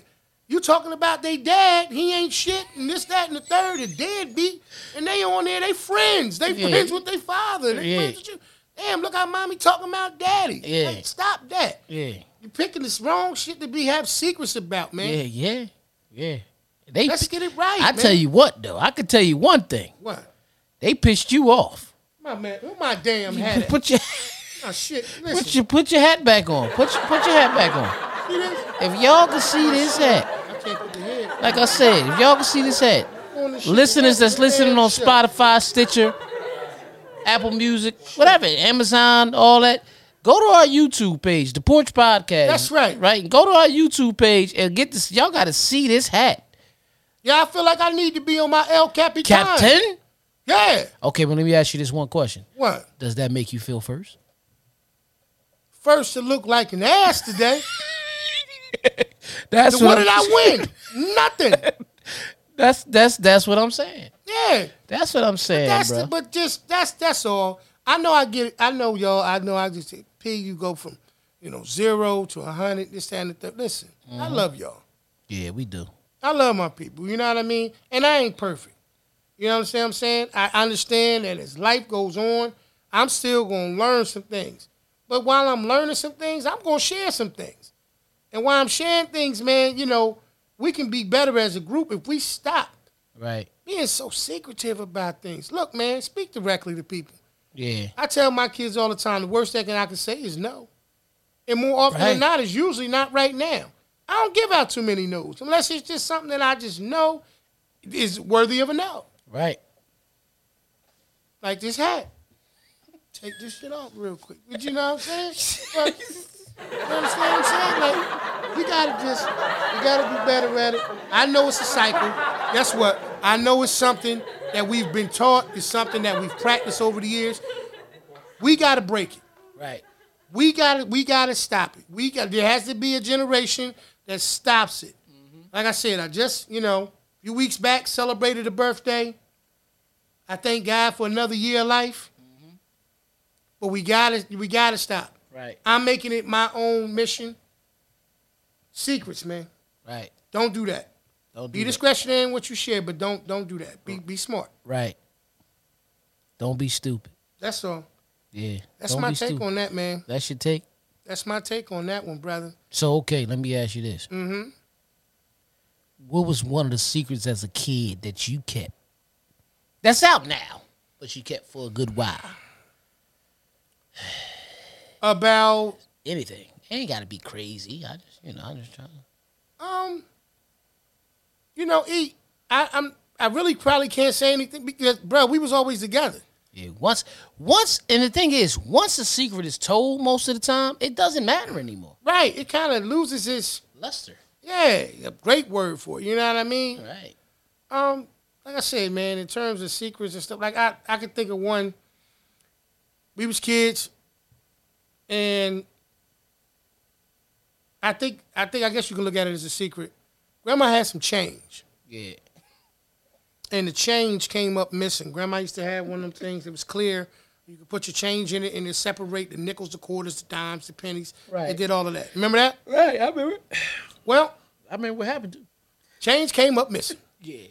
You talking about they dad, he ain't shit, and this, that, and the third, and deadbeat, and they on there, they friends. They Yeah. friends with their father. They Yeah. friends with you. Damn, look how mommy talking about daddy. Yeah. Like, stop that. Yeah. You're picking this wrong shit to be have secrets about, man. Yeah. Yeah. Yeah. They. Let's get it right. I man. tell you what though. I could tell you one thing. What? They pissed you off. My man, who my damn hat at? Put your Oh, shit. Listen. put your put your hat back on. Put your put your hat back on. see this? If y'all can see this hat, I can't put the head like I said, if y'all can see this hat, on the shit. listeners that's listening on. Spotify, Stitcher, Apple Music, whatever, Amazon, all that. Go to our YouTube page, the Porch Podcast. That's right. Right. Go to our YouTube page and get this. Y'all got to see this hat, Yeah, I feel like I need to be on my El Capitan. Captain. Yeah. Okay, but let me ask you this one question. What? Does that make you feel first? First to look like an ass today. That's So what did I win? Nothing. That's that's that's what I'm saying. Yeah. That's what I'm saying, That's bro. the, but just that's that's all. I know I get it. I know y'all. I know I just P. You go from you know zero to a hundred. This that, and the. Listen, I Mm-hmm. love y'all. yeah, we do. I love my people. You know what I mean? And I ain't perfect. You know what I'm saying? I'm saying I understand that as life goes on, I'm still gonna learn some things. But while I'm learning some things, I'm gonna share some things. And while I'm sharing things, man, you know, we can be better as a group if we stop Right. being so secretive about things. Look, man, speak directly to people. Yeah. I tell my kids all the time the worst thing I can say is no. And more often Right. than not, it's usually not right now. I don't give out too many no's unless it's just something that I just know is worthy of a no. Right. Like this hat. Take this shit off real quick. But you know what I'm saying? You understand what I'm saying? Like, we gotta just, we gotta be better at it. I know it's a cycle. Guess what? I know it's something that we've been taught. It's something that we've practiced over the years. We gotta break it. Right. We gotta, we gotta stop it. We got. There has to be a generation that stops it. Mm-hmm. Like I said, I just, you know, a few weeks back celebrated a birthday. I thank God for another year of life. But we gotta we gotta stop. Right. I'm making it my own mission. Secrets, man. Right. Don't do that. Don't Be do that. discretionary in what you share, but don't don't do that. Be be smart. Right. Don't be stupid. That's all. Yeah. That's Don't my take stupid. on that, man. That's your take. That's my take on that one, brother. So okay, let me ask you this: Mm-hmm. What was one of the secrets as a kid that you kept? That's out now, but you kept for a good while. About Anything. It ain't got to be crazy. I just, you know, I'm just trying. to... um, you know, E, I, I'm I really probably can't say anything because, bro, we was always together. Yeah. Once, once, and the thing is, once the secret is told, most of the time, it doesn't matter anymore. Right. It kind of loses its Luster. Yeah, a great word for it. You know what I mean? Right. Um, like I said, man, in terms of secrets and stuff, like I, I could think of one. We was kids, and I think, I think, I guess you can look at it as a secret. Grandma had some change, Yeah. and the change came up missing. Grandma used to have one of them things that was clear. You could put your change in it, and it separate the nickels, the quarters, the dimes, the pennies. Right. It did all of that. Remember that? Right. I remember. Well, I mean, what happened? To... change came up missing. Yeah.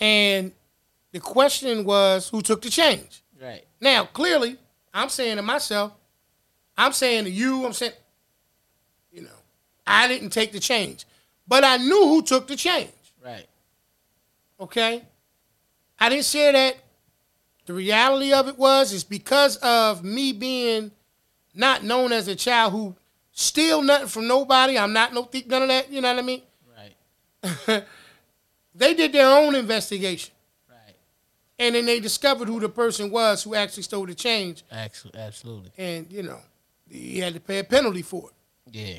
And the question was, who took the change? Right. Now, clearly, I'm saying to myself, I'm saying to you, I'm saying, you know, I didn't take the change. But I knew who took the change, Right. okay? I didn't share that. The reality of it was, is because of me being not known as a child who steal nothing from nobody, I'm not no thief, none of that, you know what I mean? Right. They did their own investigation. Right. And then they discovered who the person was who actually stole the change. Absolutely. And, you know, he had to pay a penalty for it. Yeah.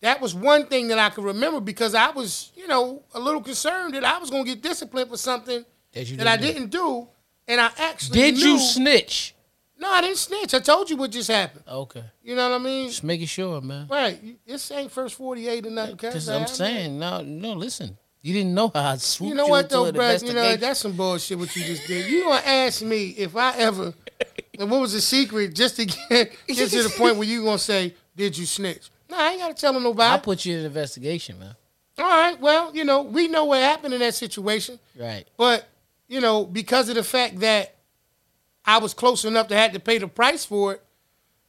That was one thing that I could remember because I was, you know, a little concerned that I was going to get disciplined for something That you that I didn't do. didn't do. And I actually Did you snitch? No, I didn't snitch. I told you what just happened. Okay. You know what I mean? Just making sure, man. Right. This ain't first 48 or nothing. I- I'm saying, no, no. Listen, you didn't know how I swooped You know what though, bro? You know that's some bullshit. What you just did. You gonna ask me if I ever, and what was the secret, just to get, get to the point where you gonna say, "Did you snitch?" No, I ain't gotta tell nobody. I'll put you in an investigation, man. All right, well, you know, we know what happened in that situation, Right. but you know, because of the fact that I was close enough to have to pay the price for it,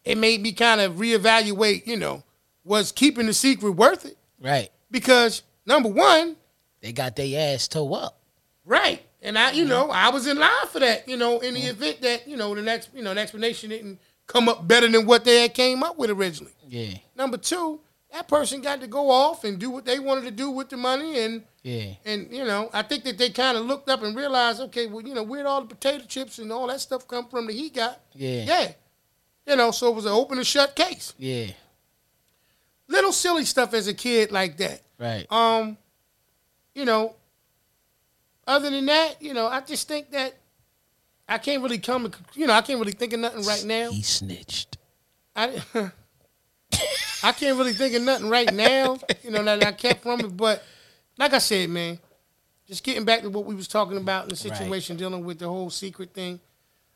it made me kind of reevaluate. You know, was keeping the secret worth it? Right. Because number one, They got their ass toe up. Right. And I, you know, I was in line for that, you know, in the mm-hmm. event that, you know, the next, you know, the explanation didn't come up better than what they had came up with originally. Yeah. Number two, that person got to go off and do what they wanted to do with the money and Yeah. and you know, I think that they kind of looked up and realized, okay, well, you know, where'd all the potato chips and all that stuff come from that he got? Yeah. Yeah. You know, so it was an open and shut case. Yeah. Little silly stuff as a kid like that. Right. Um, you know, other than that, you know, I just think that I can't really come, you know, I can't really think of nothing right now. He snitched. I, I can't really think of nothing right now, you know, that I kept from it. But like I said, man, just getting back to what we was talking about in the Right. situation dealing with the whole secret thing.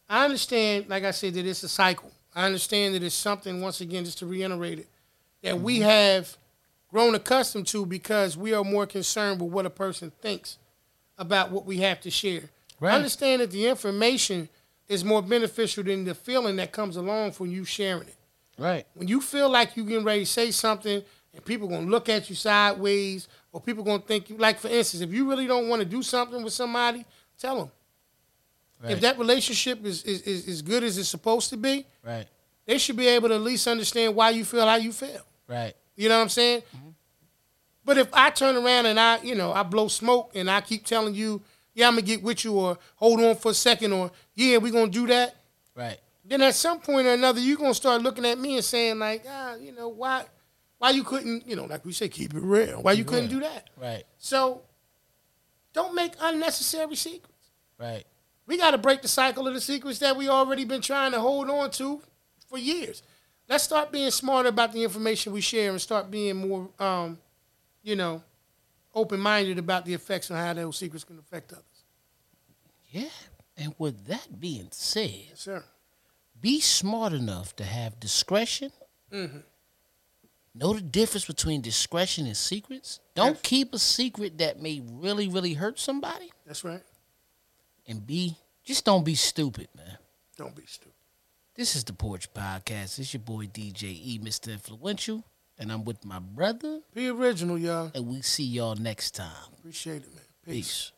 I understand, like I said, that it's a cycle. I understand that it's something, once again, just to reiterate it, that we Mm-hmm. have grown accustomed to because we are more concerned with what a person thinks about what we have to share. Right. I understand that the information is more beneficial than the feeling that comes along from you sharing it Right. when you feel like you're getting ready to say something and people gonna look at you sideways or people gonna think you like for instance if you really don't want to do something with somebody tell them Right. if that relationship is, is, is as good as it's supposed to be right. they should be able to at least understand why you feel how you feel Right. you know what i'm saying but if i turn around and i you know i blow smoke and i keep telling you yeah i'm gonna get with you or hold on for a second or yeah we gonna do that Right. then at some point or another you're gonna start looking at me and saying like ah you know why why you couldn't you know like we say keep it real why you couldn't do that Right. so don't make unnecessary secrets Right. we got to break the cycle of the secrets that we already been trying to hold on to for years let's start being smarter about the information we share and start being more um you know open minded about the effects and how those secrets can affect others. Yeah. And with that being said, Yes, sir. be smart enough to have discretion. Know the difference between discretion and secrets. Don't Yes. keep a secret that may really, really hurt somebody. That's right. And be just don't be stupid, man. Don't be stupid. This is the Porch Podcast. It's your boy DJ E, Mr. Influential, and I'm with my brother. Be original, y'all. And we see y'all next time. Appreciate it, man. Peace.